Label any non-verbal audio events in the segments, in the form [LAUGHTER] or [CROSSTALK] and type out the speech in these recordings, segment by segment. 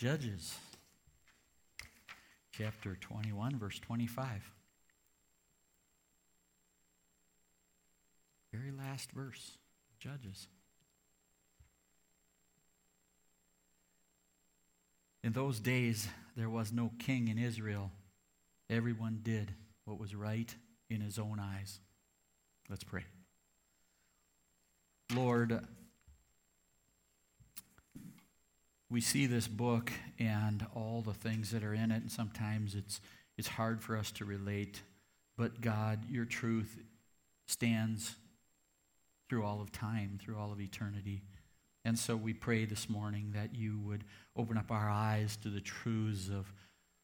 Judges chapter 21, verse 25. Very last verse, Judges. In those days, there was no king in Israel. Everyone did what was right in his own eyes. Let's pray. Lord, we see this book and all the things that are in it, and sometimes it's, it's hard for us to relate. But God, your truth stands through all of time, through all of eternity. And so we pray this morning that you would open up our eyes to the truths of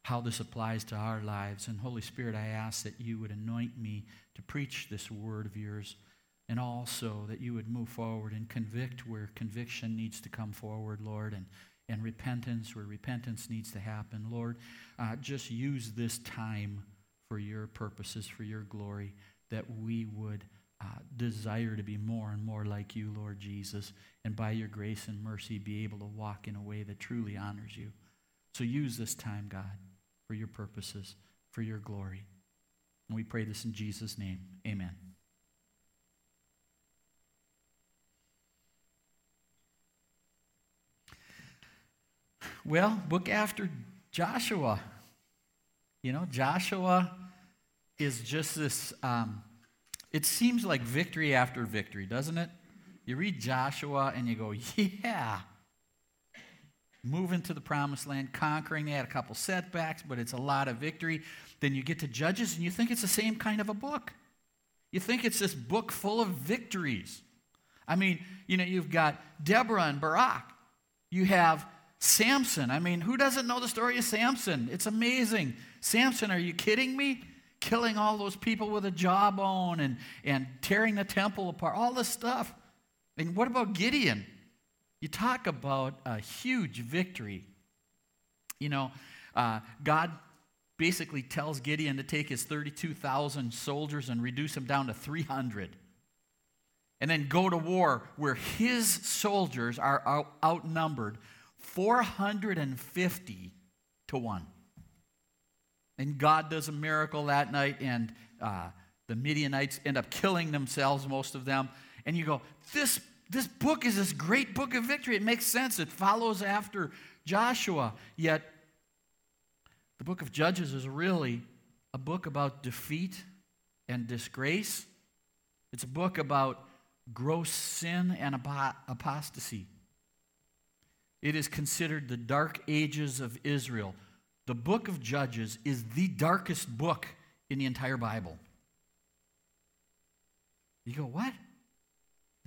how this applies to our lives. And Holy Spirit, I ask that you would anoint me to preach this word of yours, and also that you would move forward and convict where conviction needs to come forward, Lord, and, and repentance where repentance needs to happen. Lord, uh, just use this time for your purposes, for your glory, that we would uh, desire to be more and more like you, Lord Jesus, and by your grace and mercy be able to walk in a way that truly honors you. So use this time, God, for your purposes, for your glory. And we pray this in Jesus' name. Amen. Well, book after Joshua. You know, Joshua is just this. Um, it seems like victory after victory, doesn't it? You read Joshua and you go, yeah. Moving to the promised land, conquering. They had a couple setbacks, but it's a lot of victory. Then you get to Judges and you think it's the same kind of a book. You think it's this book full of victories. I mean, you know, you've got Deborah and Barak. You have Samson. I mean, who doesn't know the story of Samson? It's amazing. Samson, are you kidding me? killing all those people with a jawbone and, and tearing the temple apart, all this stuff. And what about Gideon? You talk about a huge victory. You know, uh, God basically tells Gideon to take his 32,000 soldiers and reduce them down to 300. And then go to war where his soldiers are out- outnumbered 450 to 1. And God does a miracle that night, and uh, the Midianites end up killing themselves, most of them. And you go, this, this book is this great book of victory. It makes sense. It follows after Joshua. Yet, the book of Judges is really a book about defeat and disgrace. It's a book about gross sin and apostasy. It is considered the dark ages of Israel the book of Judges is the darkest book in the entire Bible. You go, what?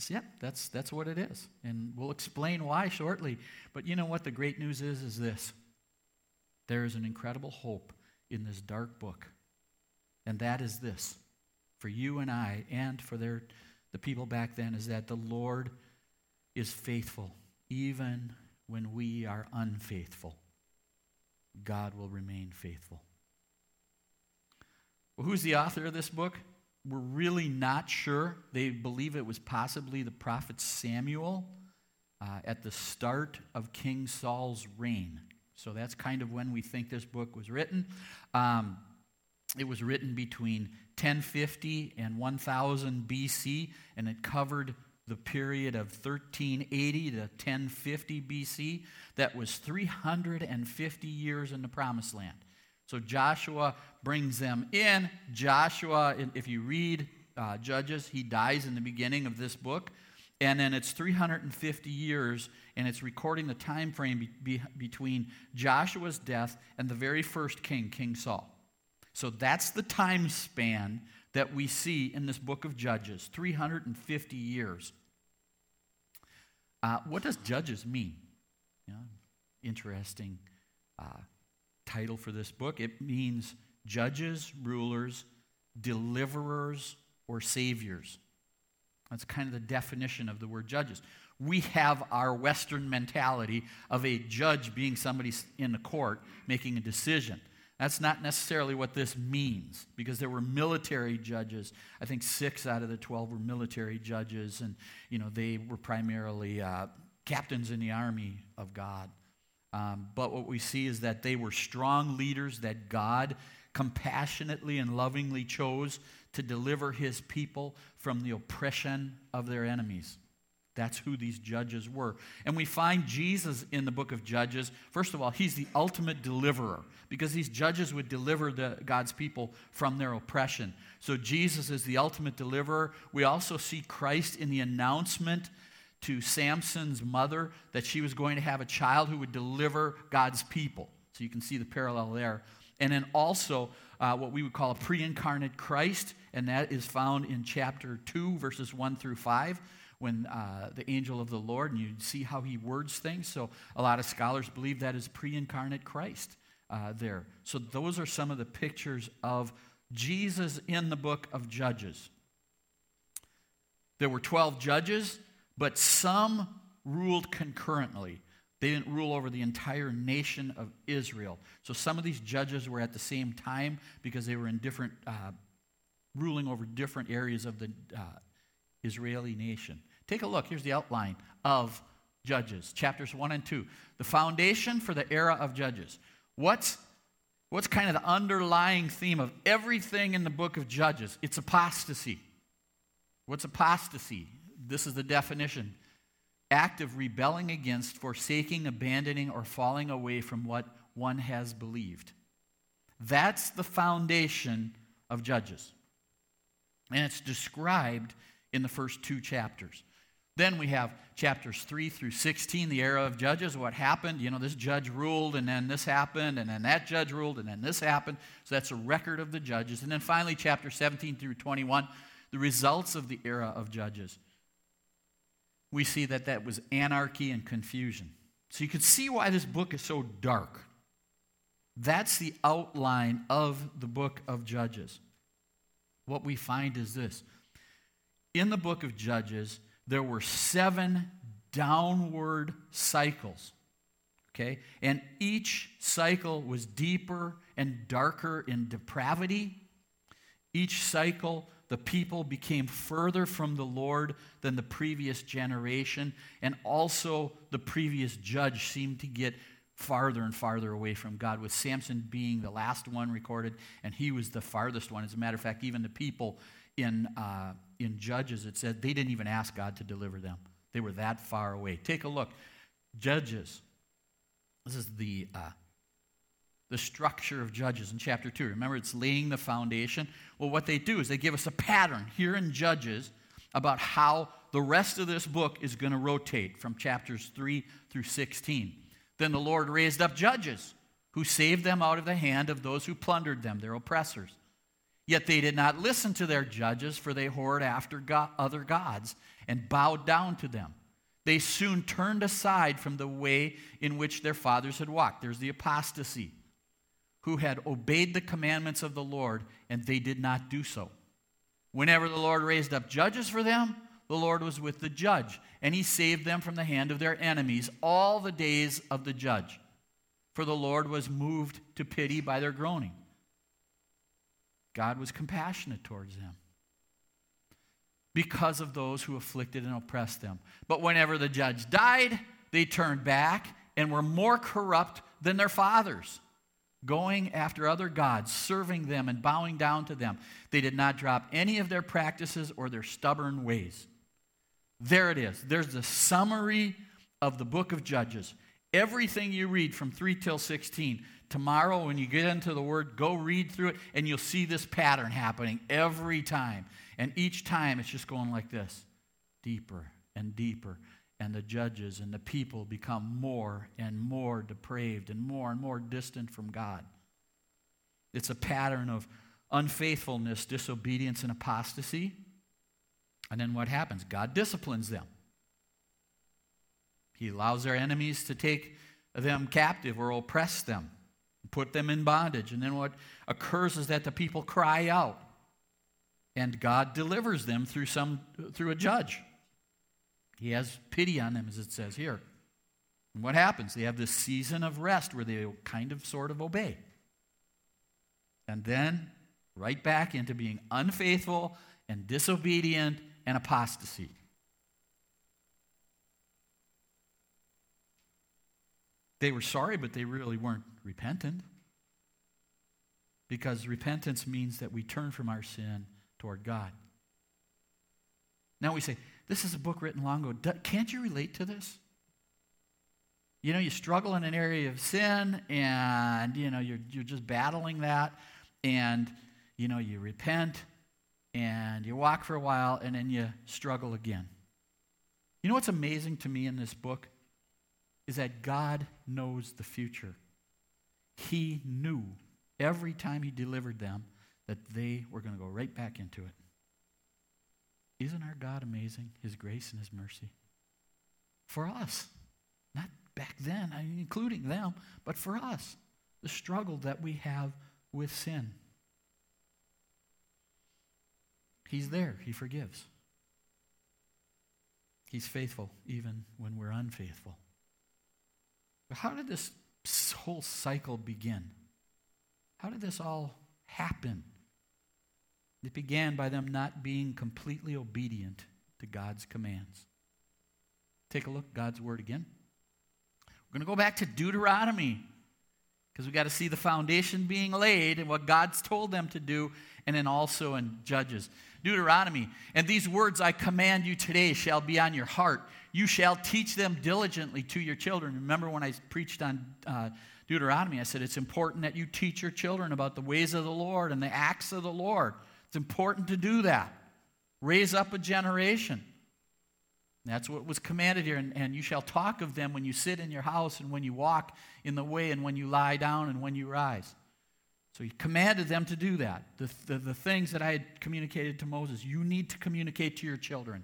Yep, that's, that's what it is. And we'll explain why shortly. But you know what the great news is? Is this there is an incredible hope in this dark book. And that is this for you and I, and for their, the people back then, is that the Lord is faithful, even when we are unfaithful. God will remain faithful. Well, who's the author of this book? We're really not sure. They believe it was possibly the prophet Samuel uh, at the start of King Saul's reign. So that's kind of when we think this book was written. Um, it was written between 1050 and 1000 BC, and it covered the period of 1380 to 1050 BC. That was 350 years in the promised land. So Joshua brings them in. Joshua, if you read uh, Judges, he dies in the beginning of this book. And then it's 350 years, and it's recording the time frame be, be, between Joshua's death and the very first king, King Saul. So that's the time span that we see in this book of Judges 350 years. Uh, what does judges mean? You know, interesting uh, title for this book. It means judges, rulers, deliverers, or saviors. That's kind of the definition of the word judges. We have our Western mentality of a judge being somebody in the court making a decision. That's not necessarily what this means because there were military judges. I think six out of the 12 were military judges, and you know, they were primarily uh, captains in the army of God. Um, but what we see is that they were strong leaders that God compassionately and lovingly chose to deliver his people from the oppression of their enemies. That's who these judges were. And we find Jesus in the book of Judges. First of all, he's the ultimate deliverer because these judges would deliver the, God's people from their oppression. So Jesus is the ultimate deliverer. We also see Christ in the announcement to Samson's mother that she was going to have a child who would deliver God's people. So you can see the parallel there. And then also uh, what we would call a pre incarnate Christ, and that is found in chapter 2, verses 1 through 5 when uh, the angel of the Lord, and you see how he words things. So a lot of scholars believe that is pre incarnate Christ uh, there. So those are some of the pictures of Jesus in the book of Judges. There were 12 judges, but some ruled concurrently. They didn't rule over the entire nation of Israel. So some of these judges were at the same time because they were in different, uh, ruling over different areas of the uh, Israeli nation. Take a look. Here's the outline of Judges, chapters 1 and 2. The foundation for the era of Judges. What's, what's kind of the underlying theme of everything in the book of Judges? It's apostasy. What's apostasy? This is the definition act of rebelling against, forsaking, abandoning, or falling away from what one has believed. That's the foundation of Judges. And it's described in the first two chapters. Then we have chapters 3 through 16, the era of judges, what happened. You know, this judge ruled, and then this happened, and then that judge ruled, and then this happened. So that's a record of the judges. And then finally, chapter 17 through 21, the results of the era of judges. We see that that was anarchy and confusion. So you can see why this book is so dark. That's the outline of the book of Judges. What we find is this in the book of Judges, there were seven downward cycles. Okay? And each cycle was deeper and darker in depravity. Each cycle, the people became further from the Lord than the previous generation. And also, the previous judge seemed to get farther and farther away from God, with Samson being the last one recorded, and he was the farthest one. As a matter of fact, even the people in, uh, in Judges, it said they didn't even ask God to deliver them. They were that far away. Take a look. Judges. This is the, uh, the structure of Judges in chapter 2. Remember, it's laying the foundation. Well, what they do is they give us a pattern here in Judges about how the rest of this book is going to rotate from chapters 3 through 16. Then the Lord raised up judges who saved them out of the hand of those who plundered them, their oppressors. Yet they did not listen to their judges, for they whored after God, other gods and bowed down to them. They soon turned aside from the way in which their fathers had walked. There's the apostasy, who had obeyed the commandments of the Lord, and they did not do so. Whenever the Lord raised up judges for them, the Lord was with the judge, and he saved them from the hand of their enemies all the days of the judge. For the Lord was moved to pity by their groaning. God was compassionate towards them because of those who afflicted and oppressed them. But whenever the judge died, they turned back and were more corrupt than their fathers, going after other gods, serving them and bowing down to them. They did not drop any of their practices or their stubborn ways. There it is. There's the summary of the book of Judges. Everything you read from 3 till 16 Tomorrow, when you get into the Word, go read through it, and you'll see this pattern happening every time. And each time, it's just going like this deeper and deeper. And the judges and the people become more and more depraved and more and more distant from God. It's a pattern of unfaithfulness, disobedience, and apostasy. And then what happens? God disciplines them. He allows their enemies to take them captive or oppress them put them in bondage. And then what occurs is that the people cry out, and God delivers them through, some, through a judge. He has pity on them, as it says here. And what happens? They have this season of rest where they kind of sort of obey. And then right back into being unfaithful and disobedient and apostasy. They were sorry, but they really weren't repentant. Because repentance means that we turn from our sin toward God. Now we say, this is a book written long ago. Can't you relate to this? You know, you struggle in an area of sin and, you know, you're, you're just battling that and, you know, you repent and you walk for a while and then you struggle again. You know what's amazing to me in this book? Is that God knows the future. He knew every time He delivered them that they were going to go right back into it. Isn't our God amazing? His grace and His mercy. For us. Not back then, including them, but for us. The struggle that we have with sin. He's there, He forgives. He's faithful even when we're unfaithful. But how did this whole cycle begin? How did this all happen? It began by them not being completely obedient to God's commands. Take a look God's word again. We're going to go back to Deuteronomy because we got to see the foundation being laid and what God's told them to do, and then also in Judges. Deuteronomy, and these words I command you today shall be on your heart. You shall teach them diligently to your children. Remember when I preached on uh, Deuteronomy, I said it's important that you teach your children about the ways of the Lord and the acts of the Lord. It's important to do that. Raise up a generation. That's what was commanded here. And, and, you shall talk of them when you sit in your house and when you walk in the way and when you lie down and when you rise. So he commanded them to do that. The, the, the things that I had communicated to Moses, you need to communicate to your children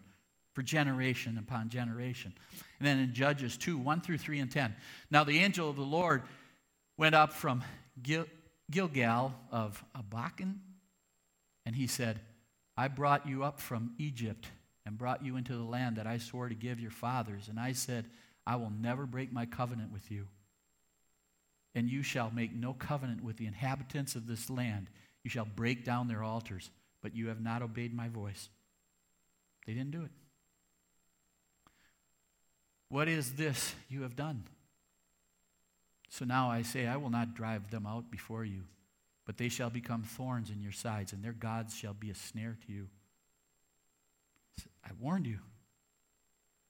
for generation upon generation. And then in Judges 2 1 through 3 and 10. Now the angel of the Lord went up from Gil, Gilgal of Bochim, and he said, I brought you up from Egypt and brought you into the land that I swore to give your fathers. And I said, I will never break my covenant with you. And you shall make no covenant with the inhabitants of this land. You shall break down their altars, but you have not obeyed my voice. They didn't do it. What is this you have done? So now I say, I will not drive them out before you, but they shall become thorns in your sides, and their gods shall be a snare to you. I warned you.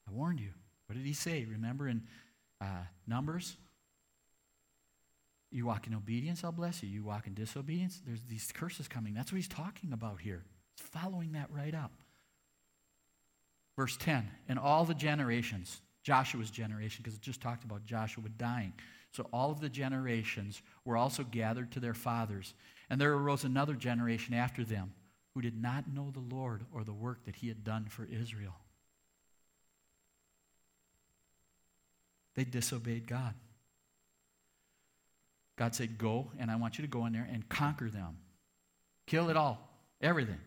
I warned you. What did he say? Remember in uh, Numbers? You walk in obedience, I'll bless you. You walk in disobedience, there's these curses coming. That's what he's talking about here. He's following that right up. Verse 10 And all the generations, Joshua's generation, because it just talked about Joshua dying. So all of the generations were also gathered to their fathers. And there arose another generation after them who did not know the Lord or the work that he had done for Israel. They disobeyed God. God said, Go, and I want you to go in there and conquer them. Kill it all, everything,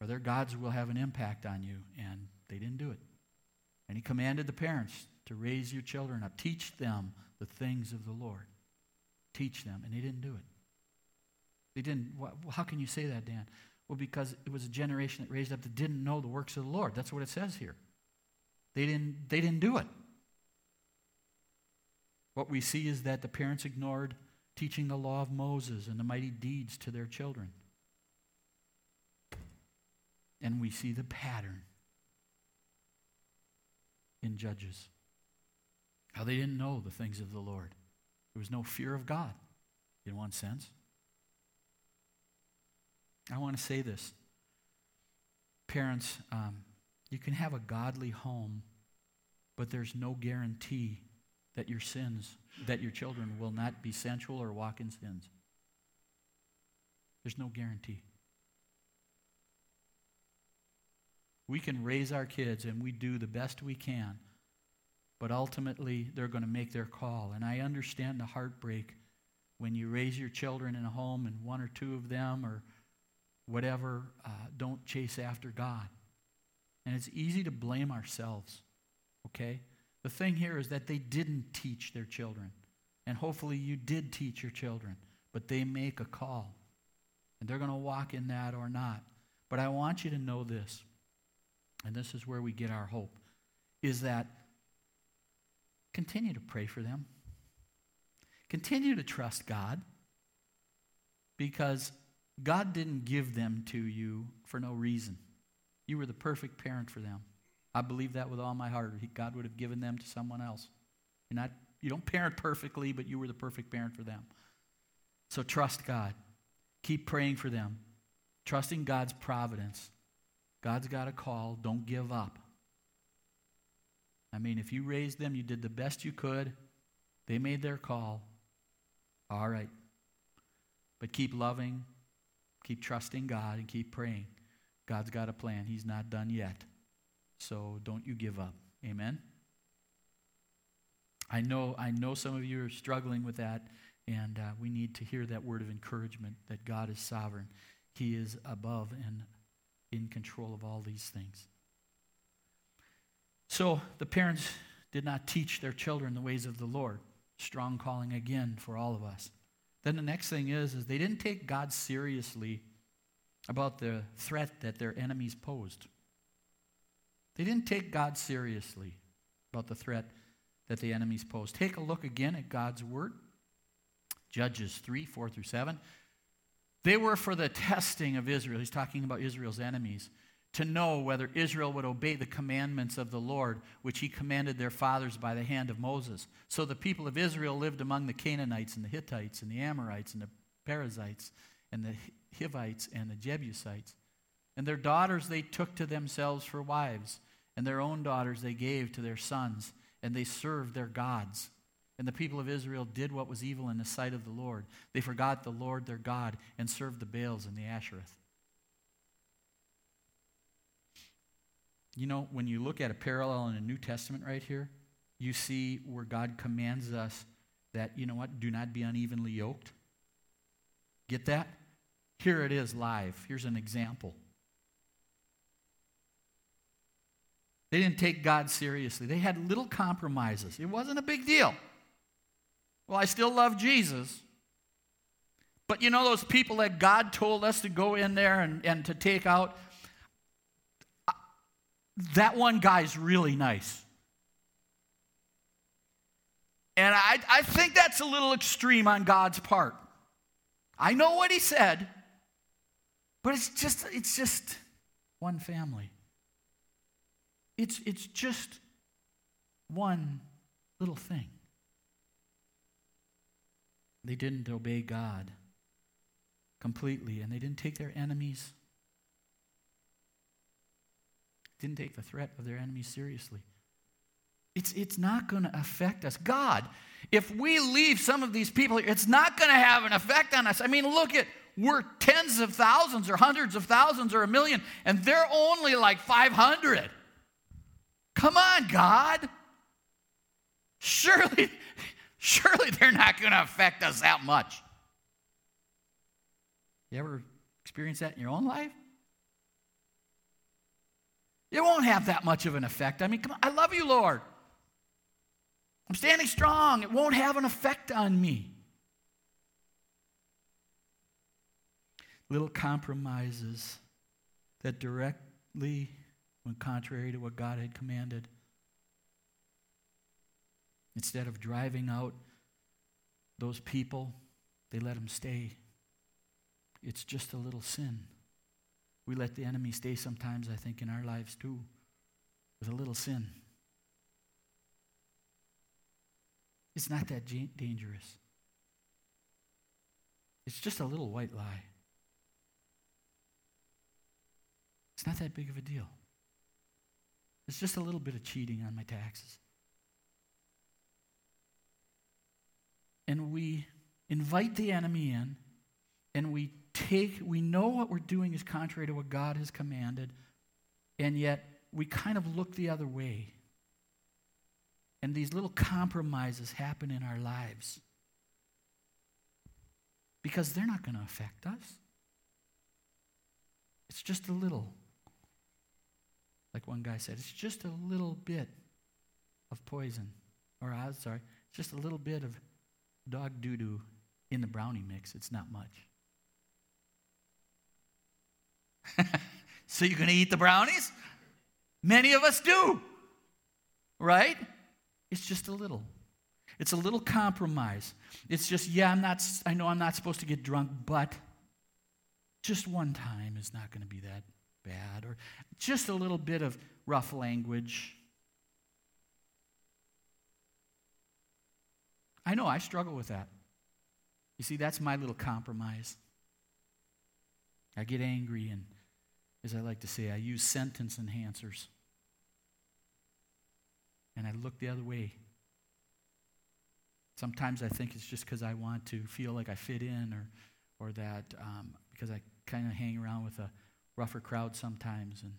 for their gods will have an impact on you. And they didn't do it. And he commanded the parents to raise your children up, teach them the things of the Lord. Teach them, and they didn't do it. They didn't. How can you say that, Dan? Well, because it was a generation that raised up that didn't know the works of the Lord. That's what it says here. They didn't, they didn't do it. What we see is that the parents ignored teaching the law of Moses and the mighty deeds to their children. And we see the pattern in Judges. How they didn't know the things of the Lord. There was no fear of God, in one sense. I want to say this. Parents, um, you can have a godly home, but there's no guarantee that your sins, that your children will not be sensual or walk in sins. There's no guarantee. We can raise our kids and we do the best we can, but ultimately they're going to make their call. And I understand the heartbreak when you raise your children in a home and one or two of them or whatever, uh, don't chase after God. And it's easy to blame ourselves, okay? The thing here is that they didn't teach their children. And hopefully you did teach your children, but they make a call. And they're going to walk in that or not. But I want you to know this, and this is where we get our hope, is that continue to pray for them. Continue to trust God because God didn't give them to you for no reason. You were the perfect parent for them. I believe that with all my heart. God would have given them to someone else. You're not, you don't parent perfectly, but you were the perfect parent for them. So trust God. Keep praying for them. Trusting God's providence. God's got a call. Don't give up. I mean, if you raised them, you did the best you could. They made their call. All right. But keep loving, keep trusting God, and keep praying. God's got a plan. He's not done yet. So don't you give up. Amen. I know, I know some of you are struggling with that, and uh, we need to hear that word of encouragement that God is sovereign. He is above and in control of all these things. So the parents did not teach their children the ways of the Lord. Strong calling again for all of us. Then the next thing is, is they didn't take God seriously about the threat that their enemies posed. They didn't take God seriously about the threat that the enemies posed. Take a look again at God's word. Judges 3, 4 through 7. They were for the testing of Israel. He's talking about Israel's enemies to know whether Israel would obey the commandments of the Lord, which he commanded their fathers by the hand of Moses. So the people of Israel lived among the Canaanites and the Hittites and the Amorites and the Perizzites and the Hivites and the Jebusites. And their daughters they took to themselves for wives, and their own daughters they gave to their sons, and they served their gods. And the people of Israel did what was evil in the sight of the Lord. They forgot the Lord their God and served the Baals and the Asheroth. You know, when you look at a parallel in the New Testament right here, you see where God commands us that, you know what, do not be unevenly yoked. Get that? Here it is live. Here's an example. They didn't take God seriously. They had little compromises. It wasn't a big deal. Well, I still love Jesus. But you know those people that God told us to go in there and, and to take out? that one guy's really nice. And I, I think that's a little extreme on God's part. I know what he said, but it's just, it's just one family. It's, it's just one little thing. They didn't obey God completely, and they didn't take their enemies didn't take the threat of their enemies seriously. It's, it's not going to affect us. God, if we leave some of these people, it's not going to have an effect on us. I mean, look at, we're tens of thousands or hundreds of thousands or a million, and they're only like 500. Come on, God. Surely, surely they're not going to affect us that much. You ever experience that in your own life? It won't have that much of an effect. I mean, come on, I love you, Lord. I'm standing strong. It won't have an effect on me. Little compromises that directly went contrary to what God had commanded. Instead of driving out those people, they let them stay. It's just a little sin. We let the enemy stay sometimes, I think, in our lives too, with a little sin. It's not that dangerous. It's just a little white lie. It's not that big of a deal. It's just a little bit of cheating on my taxes. And we invite the enemy in and we take, we know what we're doing is contrary to what God has commanded, and yet we kind of look the other way. And these little compromises happen in our lives because they're not going to affect us. It's just a little. Like one guy said, it's just a little bit of poison. Or, I'm sorry, just a little bit of dog doo doo in the brownie mix. It's not much. [LAUGHS] so you're going to eat the brownies? Many of us do, right? It's just a little. It's a little compromise. It's just, yeah, I'm not, I know I'm not supposed to get drunk, but just one time is not going to be that bad. Or just a little bit of rough language. I know I struggle with that. You see, that's my little compromise. I get angry, and as I like to say, I use sentence enhancers. And I look the other way. Sometimes I think it's just because I want to feel like I fit in, or, or that um, because I kind of hang around with a rougher crowd sometimes. And,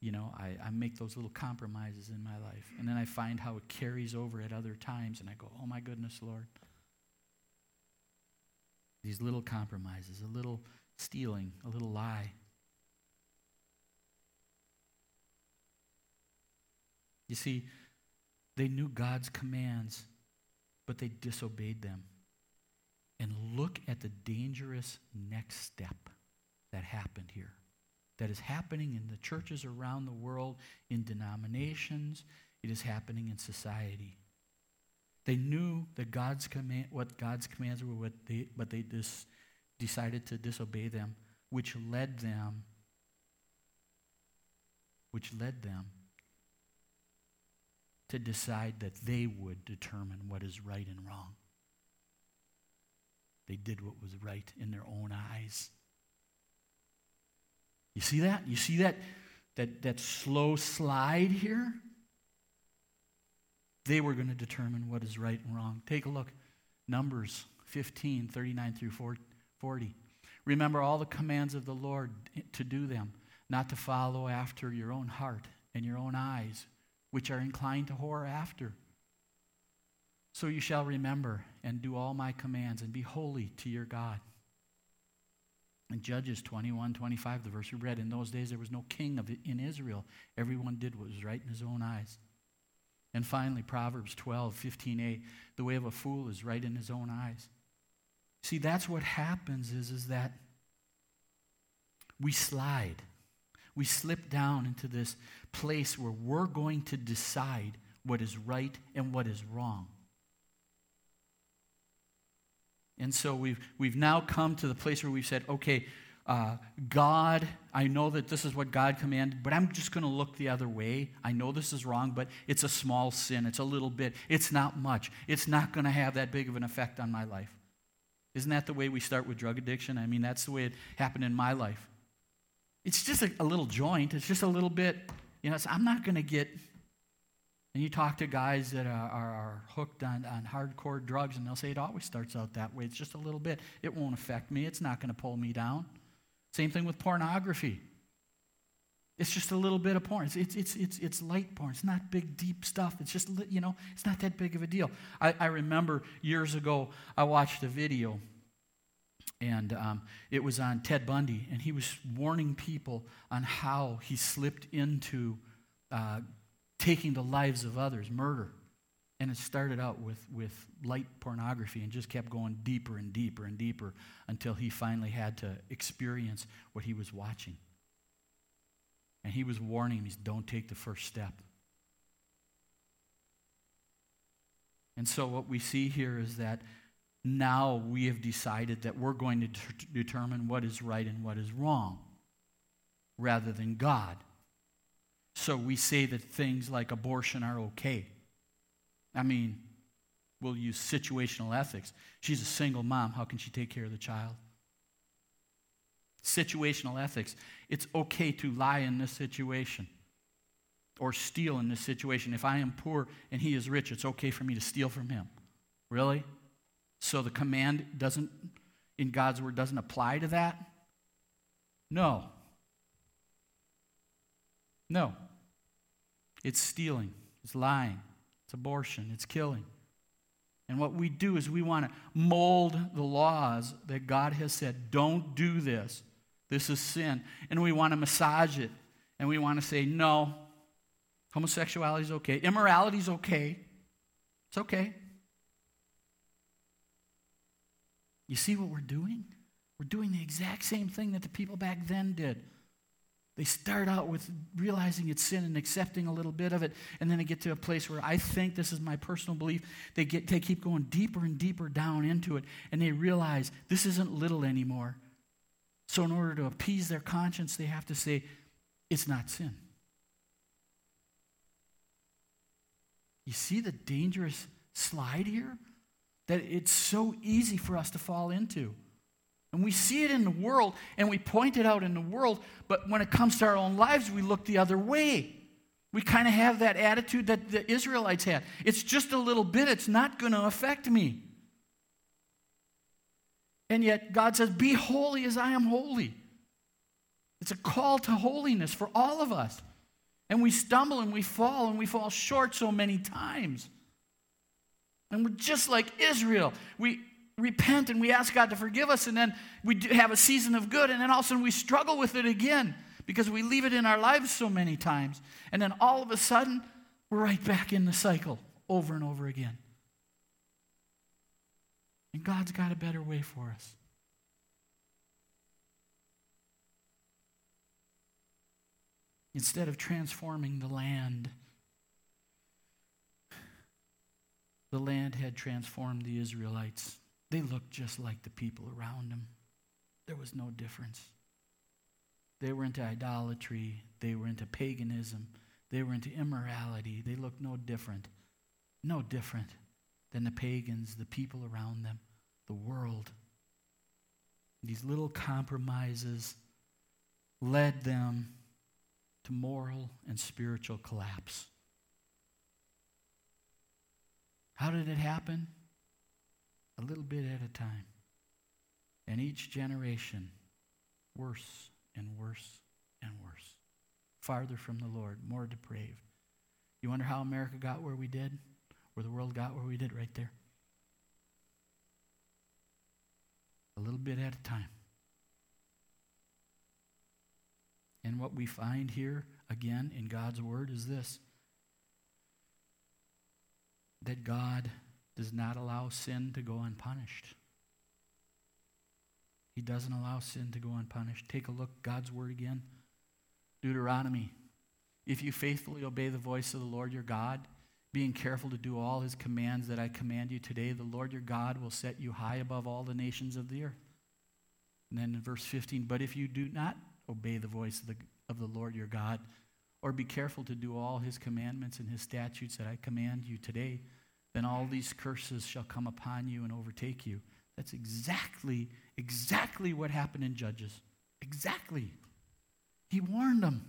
you know, I, I make those little compromises in my life. And then I find how it carries over at other times, and I go, oh my goodness, Lord. These little compromises, a little stealing, a little lie. You see, they knew God's commands, but they disobeyed them. And look at the dangerous next step that happened here, that is happening in the churches around the world, in denominations, it is happening in society. They knew that God's command, what God's commands were, what they, but they just decided to disobey them, which led them, which led them to decide that they would determine what is right and wrong. They did what was right in their own eyes. You see that? You see that, that, that slow slide here? They were going to determine what is right and wrong. Take a look. Numbers 15, 39 through 40. Remember all the commands of the Lord to do them, not to follow after your own heart and your own eyes, which are inclined to whore after. So you shall remember and do all my commands and be holy to your God. In Judges 21, 25, the verse we read, in those days there was no king of, in Israel. Everyone did what was right in his own eyes. And finally, Proverbs 12, 15a, the way of a fool is right in his own eyes. See, that's what happens is, is that we slide. We slip down into this place where we're going to decide what is right and what is wrong. And so we've, we've now come to the place where we've said, okay, uh, God, I know that this is what God commanded, but I'm just going to look the other way. I know this is wrong, but it's a small sin. It's a little bit. It's not much. It's not going to have that big of an effect on my life. Isn't that the way we start with drug addiction? I mean, that's the way it happened in my life. It's just a, a little joint. It's just a little bit, you know, I'm not going to get and you talk to guys that are, are, hooked on, on hardcore drugs, and they'll say it always starts out that way. It's just a little bit. It won't affect me. It's not going to pull me down. Same thing with pornography. It's just a little bit of porn. It's, it's, it's, it's, it's light porn. It's not big, deep stuff. It's just, you know, it's not that big of a deal. I, I remember years ago, I watched a video, and um, it was on Ted Bundy, and he was warning people on how he slipped into uh, taking the lives of others, murder. And it started out with, with light pornography and just kept going deeper and deeper and deeper until he finally had to experience what he was watching. And he was warning him, don't take the first step. And so what we see here is that now we have decided that we're going to determine what is right and what is wrong rather than God. So we say that things like abortion are okay. I mean, we'll use situational ethics. She's a single mom. How can she take care of the child? Situational ethics. It's okay to lie in this situation or steal in this situation. If I am poor and he is rich, it's okay for me to steal from him. Really? So the command doesn't, in God's word, doesn't apply to that? No. No. It's stealing, it's lying, it's abortion, it's killing. And what we do is we want to mold the laws that God has said, don't do this. This is sin. And we want to massage it. And we want to say, no, homosexuality is okay. Immorality is okay. It's okay. You see what we're doing? We're doing the exact same thing that the people back then did. They start out with realizing it's sin and accepting a little bit of it, and then they get to a place where I think this is my personal belief. They get they keep going deeper and deeper down into it, and they realize this isn't little anymore. So in order to appease their conscience, they have to say, it's not sin. You see the dangerous slide here? That it's so easy for us to fall into. And we see it in the world and we point it out in the world, but when it comes to our own lives, we look the other way. We kind of have that attitude that the Israelites had. It's just a little bit, it's not going to affect me. And yet, God says, Be holy as I am holy. It's a call to holiness for all of us. And we stumble and we fall and we fall short so many times. And we're just like Israel. We, repent and we ask God to forgive us, and then we have a season of good, and then all of a sudden we struggle with it again because we leave it in our lives so many times. And then all of a sudden, we're right back in the cycle over and over again. And God's got a better way for us. Instead of transforming the land, the land had transformed the Israelites. They looked just like the people around them. There was no difference. They were into idolatry, they were into paganism, they were into immorality. They looked no different, no different than the pagans, the people around them, the world. These little compromises led them to moral and spiritual collapse. How did it happen? A little bit at a time. And each generation, worse and worse and worse. Farther from the Lord, more depraved. You wonder how America got where we did? Where the world got where we did right there? A little bit at a time. And what we find here, again, in God's Word is this that God does not allow sin to go unpunished. He doesn't allow sin to go unpunished. Take a look, God's word again. Deuteronomy. If you faithfully obey the voice of the Lord your God, being careful to do all his commands that I command you today, the Lord your God will set you high above all the nations of the earth. And then in verse 15, but if you do not obey the voice of the, of the Lord your God, or be careful to do all his commandments and his statutes that I command you today, then all these curses shall come upon you and overtake you. That's exactly, exactly what happened in Judges. Exactly. He warned them.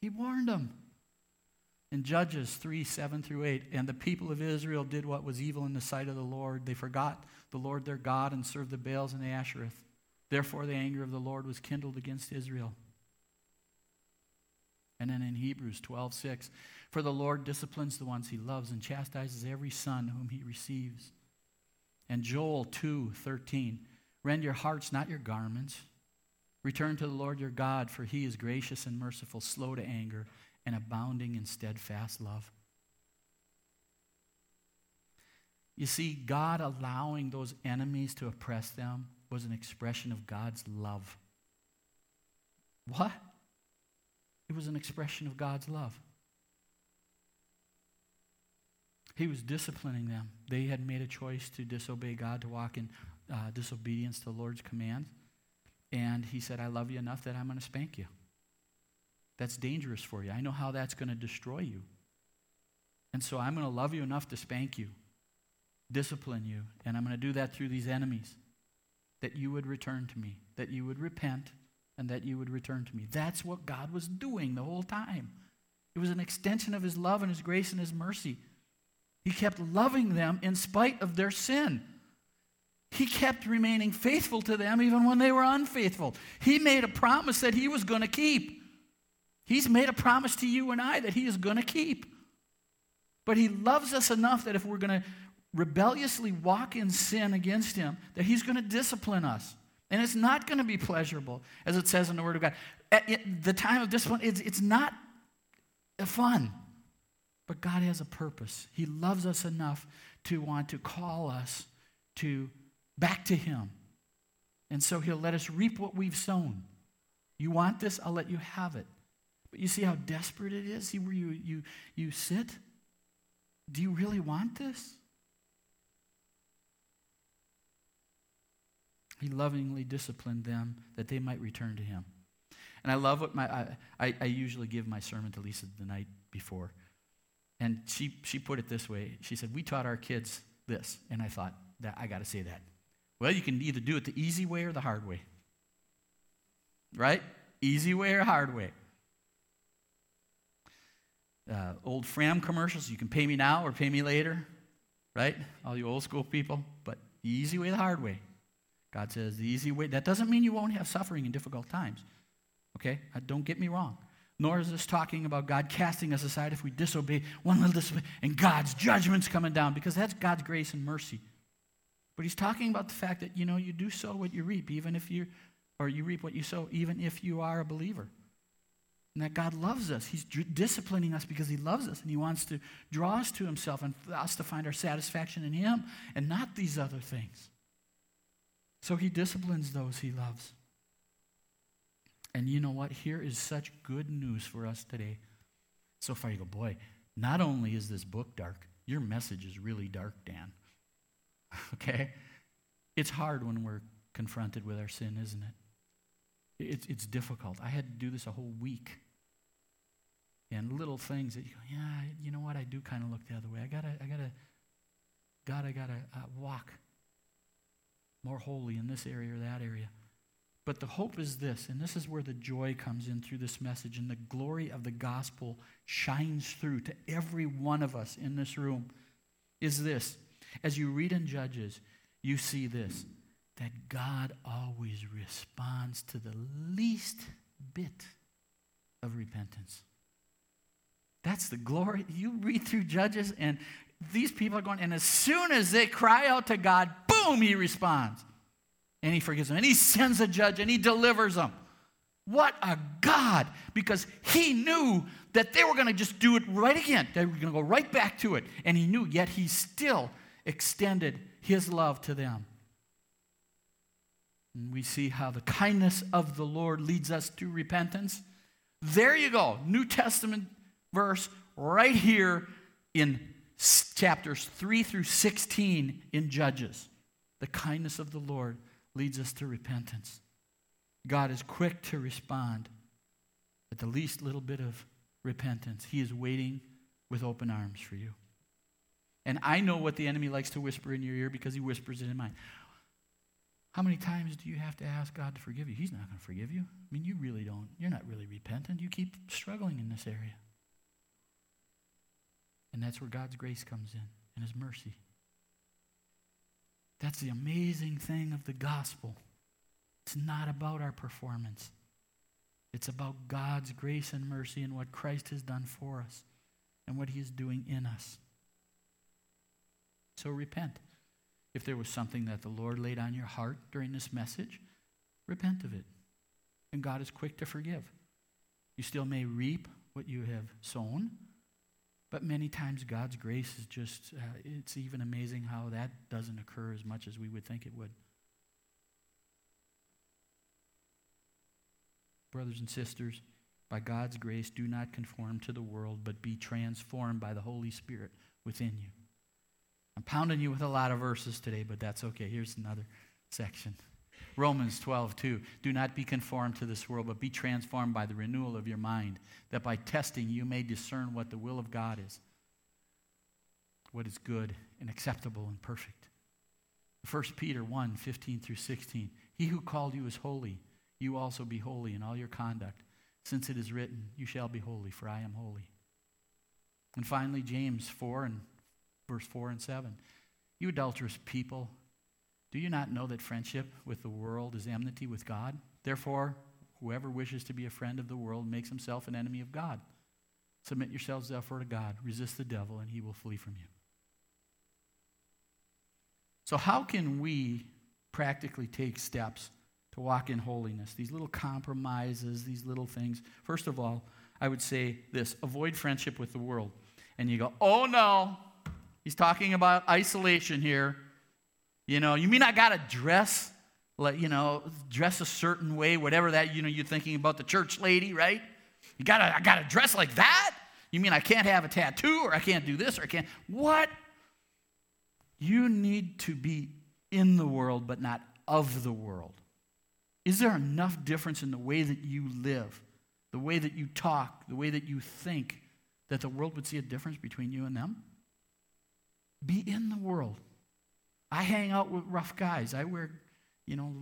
He warned them. In Judges 3 7 through 8, and the people of Israel did what was evil in the sight of the Lord. They forgot the Lord their God and served the Baals and the Asheroth. Therefore, the anger of the Lord was kindled against Israel. And then in Hebrews 12 6, for the Lord disciplines the ones he loves and chastises every son whom he receives. And Joel 2 13. Rend your hearts, not your garments. Return to the Lord your God, for he is gracious and merciful, slow to anger, and abounding in steadfast love. You see, God allowing those enemies to oppress them was an expression of God's love. What? It was an expression of God's love. He was disciplining them. They had made a choice to disobey God, to walk in uh, disobedience to the Lord's commands. And he said, I love you enough that I'm going to spank you. That's dangerous for you. I know how that's going to destroy you. And so I'm going to love you enough to spank you, discipline you, and I'm going to do that through these enemies. That you would return to me, that you would repent, and that you would return to me. That's what God was doing the whole time. It was an extension of his love and his grace and his mercy. He kept loving them in spite of their sin. He kept remaining faithful to them even when they were unfaithful. He made a promise that he was going to keep. He's made a promise to you and I that he is going to keep. But he loves us enough that if we're going to rebelliously walk in sin against him, that he's going to discipline us. And it's not going to be pleasurable, as it says in the Word of God. Eh, At the time of discipline, it's, it's not fun. But God has a purpose. He loves us enough to want to call us to back to Him. And so He'll let us reap what we've sown. You want this? I'll let you have it. But you see how desperate it is? See where you, you, you sit? Do you really want this? He lovingly disciplined them that they might return to him. And I love what my I, I, usually give my sermon to Lisa the night before. And she, she put it this way. She said, We taught our kids this. And I thought, that I gotta say that. Well, you can either do it the easy way or the hard way. Right? Easy way or hard way. Uh, old Fram commercials, you can pay me now or pay me later. Right? All you old school people. But the easy way, the hard way. God says the easy way. That doesn't mean you won't have suffering in difficult times. Okay? Uh, don't get me wrong. Nor is this talking about God casting us aside if we disobey one little disobey and God's judgment's coming down because that's God's grace and mercy. But he's talking about the fact that, you know, you do sow what you reap, even if you, or you reap what you sow, even if you are a believer. And that God loves us. He's disciplining us because He loves us and He wants to draw us to Himself and us to find our satisfaction in Him and not these other things. So He disciplines those He loves. And you know what? Here is such good news for us today. So far, you go, boy, not only is this book dark, your message is really dark, Dan. [LAUGHS] okay? It's hard when we're confronted with our sin, isn't it? It's, it's difficult. I had to do this a whole week. And little things that you go, yeah, you know what? I do kind of look the other way. I gotta, I gotta, God, I gotta uh, walk more holy in this area or that area. But the hope is this, and this is where the joy comes in through this message, and the glory of the gospel shines through to every one of us in this room, is this as you read in Judges, you see this that God always responds to the least bit of repentance. That's the glory. You read through Judges, and these people are going, and as soon as they cry out to God, boom, he responds. And he forgives them. And he sends a judge and he delivers them. What a God! Because he knew that they were going to just do it right again. They were going to go right back to it. And he knew, yet he still extended his love to them. And we see how the kindness of the Lord leads us to repentance. There you go. New Testament verse right here in chapters 3 through 16 in Judges. The kindness of the Lord leads us to repentance. God is quick to respond at the least little bit of repentance. He is waiting with open arms for you. And I know what the enemy likes to whisper in your ear because he whispers it in mine. How many times do you have to ask God to forgive you? He's not going to forgive you. I mean, you really don't. You're not really repentant. You keep struggling in this area. And that's where God's grace comes in and his mercy. That's the amazing thing of the gospel. It's not about our performance. It's about God's grace and mercy and what Christ has done for us and what he is doing in us. So repent. If there was something that the Lord laid on your heart during this message, repent of it. And God is quick to forgive. You still may reap what you have sown, but many times God's grace is just, uh, it's even amazing how that doesn't occur as much as we would think it would. Brothers and sisters, by God's grace, do not conform to the world, but be transformed by the Holy Spirit within you. I'm pounding you with a lot of verses today, but that's okay. Here's another section. Romans 12, 2. Do not be conformed to this world, but be transformed by the renewal of your mind, that by testing you may discern what the will of God is, what is good and acceptable and perfect. 1 Peter 1, 15 through 16. He who called you is holy. You also be holy in all your conduct, since it is written, You shall be holy, for I am holy. And finally, James 4 and verse 4 and 7. You adulterous people, do you not know that friendship with the world is enmity with God? Therefore, whoever wishes to be a friend of the world makes himself an enemy of God. Submit yourselves, therefore, to God. Resist the devil, and he will flee from you. So, how can we practically take steps to walk in holiness? These little compromises, these little things. First of all, I would say this avoid friendship with the world. And you go, oh no, He's talking about isolation here. You know, you mean I got to dress like, you know, dress a certain way, whatever that, you know, you're thinking about the church lady, right? You gotta, I gotta dress like that? You mean I can't have a tattoo or I can't do this or I can't? What? You need to be in the world, but not of the world. Is there enough difference in the way that you live, the way that you talk, the way that you think, that the world would see a difference between you and them? Be in the world. I hang out with rough guys. I wear, you know,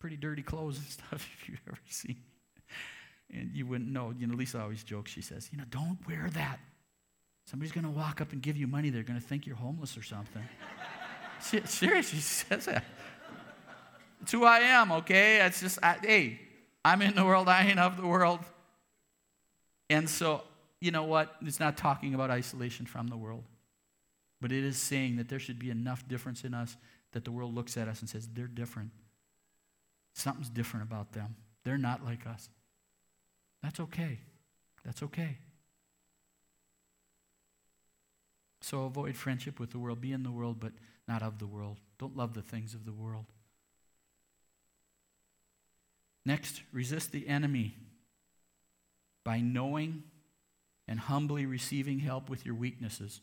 pretty dirty clothes and [LAUGHS] stuff if you've ever seen. Me. And you wouldn't know. You know, Lisa always jokes. She says, you know, don't wear that. Somebody's going to walk up and give you money. They're going to think you're homeless or something. [LAUGHS] Seriously, she says that. It's who I am, okay? It's just, I, hey, I'm in the world, I ain't of the world. And so, you know what? It's not talking about isolation from the world, but it is saying that there should be enough difference in us that the world looks at us and says, they're different. Something's different about them. They're not like us. That's okay. That's okay. So avoid friendship with the world. Be in the world, but not of the world. Don't love the things of the world. Next, resist the enemy by knowing and humbly receiving help with your weaknesses.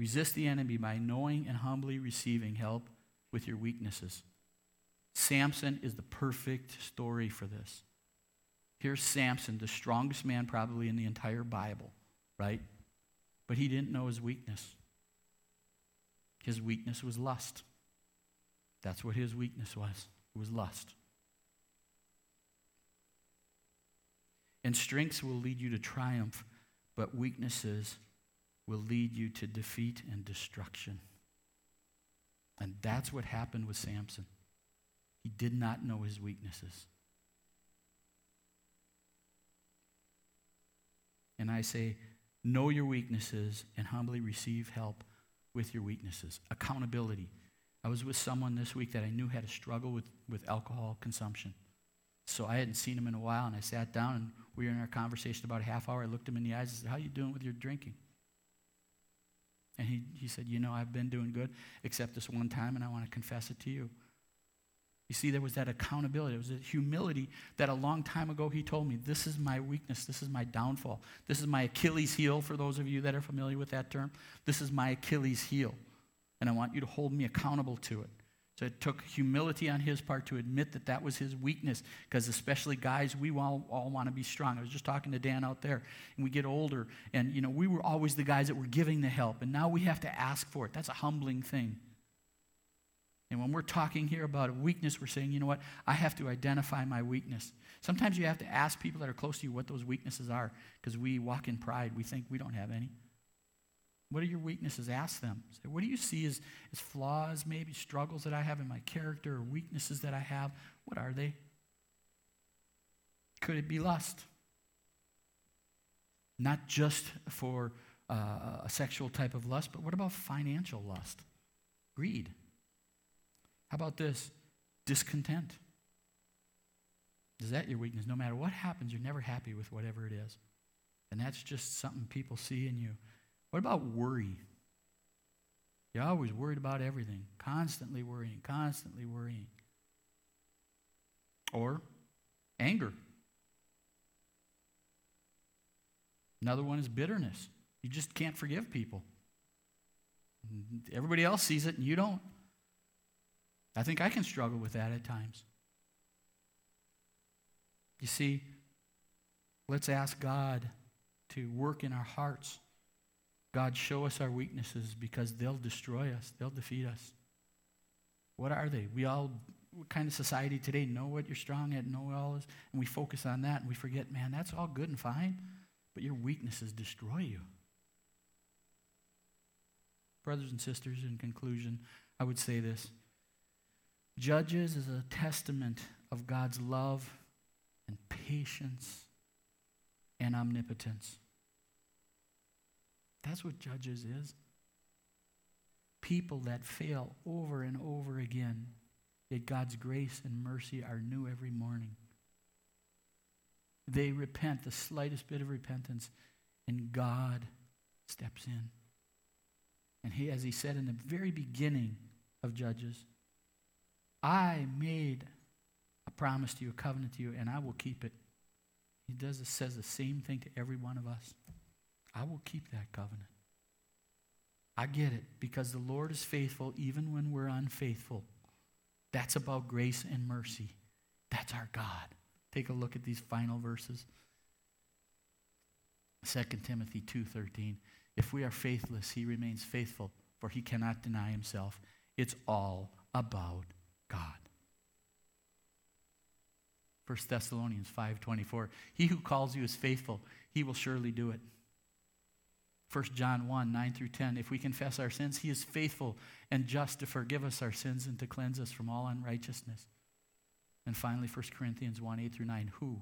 Resist the enemy by knowing and humbly receiving help with your weaknesses. Samson is the perfect story for this. Here's Samson, the strongest man probably in the entire Bible, right? But he didn't know his weakness. His weakness was lust. That's what his weakness was. It was lust. And strengths will lead you to triumph, but weaknesses will lead you to defeat and destruction. And that's what happened with Samson. He did not know his weaknesses. And I say, know your weaknesses and humbly receive help with your weaknesses. Accountability. I was with someone this week that I knew had a struggle with, with alcohol consumption. So I hadn't seen him in a while, and I sat down and we were in our conversation about a half hour. I looked him in the eyes and said, How you doing with your drinking? And he, he said, You know, I've been doing good, except this one time, and I want to confess it to you. You see, there was that accountability. There was a humility that a long time ago he told me, This is my weakness. This is my downfall. This is my Achilles heel, for those of you that are familiar with that term. This is my Achilles heel and I want you to hold me accountable to it. So it took humility on his part to admit that that was his weakness, because especially guys, we all, all want to be strong. I was just talking to Dan out there, and we get older, and you know we were always the guys that were giving the help, and now we have to ask for it. That's a humbling thing. And when we're talking here about a weakness, we're saying, you know what? I have to identify my weakness. Sometimes you have to ask people that are close to you what those weaknesses are, because we walk in pride. We think we don't have any. What are your weaknesses? Ask them. Say, what do you see as, as flaws, maybe struggles that I have in my character or weaknesses that I have? What are they? Could it be lust? Not just for uh, a sexual type of lust, but what about financial lust? Greed. How about this? Discontent. Is that your weakness? No matter what happens, you're never happy with whatever it is. And that's just something people see in you. What about worry? You're always worried about everything, constantly worrying, constantly worrying. Or anger. Another one is bitterness. You just can't forgive people. Everybody else sees it and you don't. I think I can struggle with that at times. You see, let's ask God to work in our hearts God, show us our weaknesses because they'll destroy us, they'll defeat us. What are they? We all, what kind of society today, know what you're strong at, know all this, and we focus on that and we forget, man, that's all good and fine, but your weaknesses destroy you. Brothers and sisters, in conclusion, I would say this Judges is a testament of God's love and patience and omnipotence. That's what Judges is. People that fail over and over again, yet God's grace and mercy are new every morning. They repent, the slightest bit of repentance, and God steps in. And he, as he said in the very beginning of Judges, I made a promise to you, a covenant to you, and I will keep it. He does says the same thing to every one of us. I will keep that covenant. I get it because the Lord is faithful even when we're unfaithful. That's about grace and mercy. That's our God. Take a look at these final verses. 2 Timothy 2:13 If we are faithless he remains faithful for he cannot deny himself. It's all about God. 1 Thessalonians 5:24 He who calls you is faithful. He will surely do it. 1 John 1 9 through 10. If we confess our sins, he is faithful and just to forgive us our sins and to cleanse us from all unrighteousness. And finally, 1 Corinthians 1 8 through 9. Who?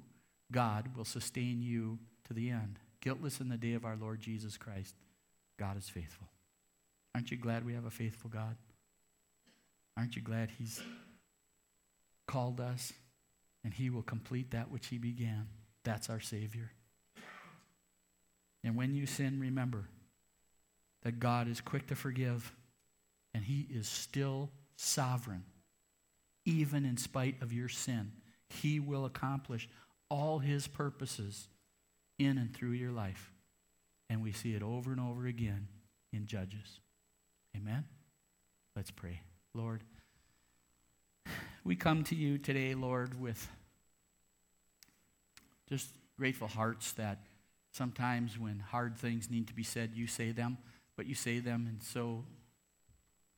God will sustain you to the end, guiltless in the day of our Lord Jesus Christ. God is faithful. Aren't you glad we have a faithful God? Aren't you glad He's called us and He will complete that which He began? That's our Savior. And when you sin, remember that God is quick to forgive and He is still sovereign. Even in spite of your sin, He will accomplish all His purposes in and through your life. And we see it over and over again in Judges. Amen? Let's pray. Lord, we come to you today, Lord, with just grateful hearts that Sometimes when hard things need to be said, you say them, but you say them in so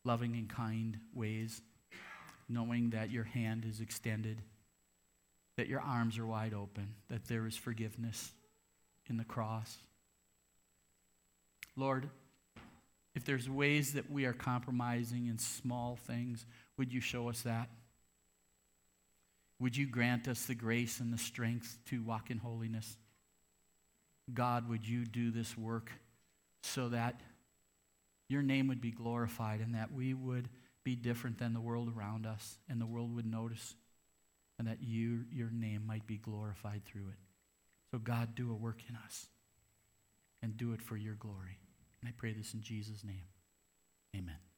loving and kind ways, knowing that your hand is extended, that your arms are wide open, that there is forgiveness in the cross. Lord, if there's ways that we are compromising in small things, would you show us that? Would you grant us the grace and the strength to walk in holiness? God, would you do this work so that your name would be glorified and that we would be different than the world around us and the world would notice and that you, your name might be glorified through it. So, God, do a work in us and do it for your glory. And I pray this in Jesus' name. Amen.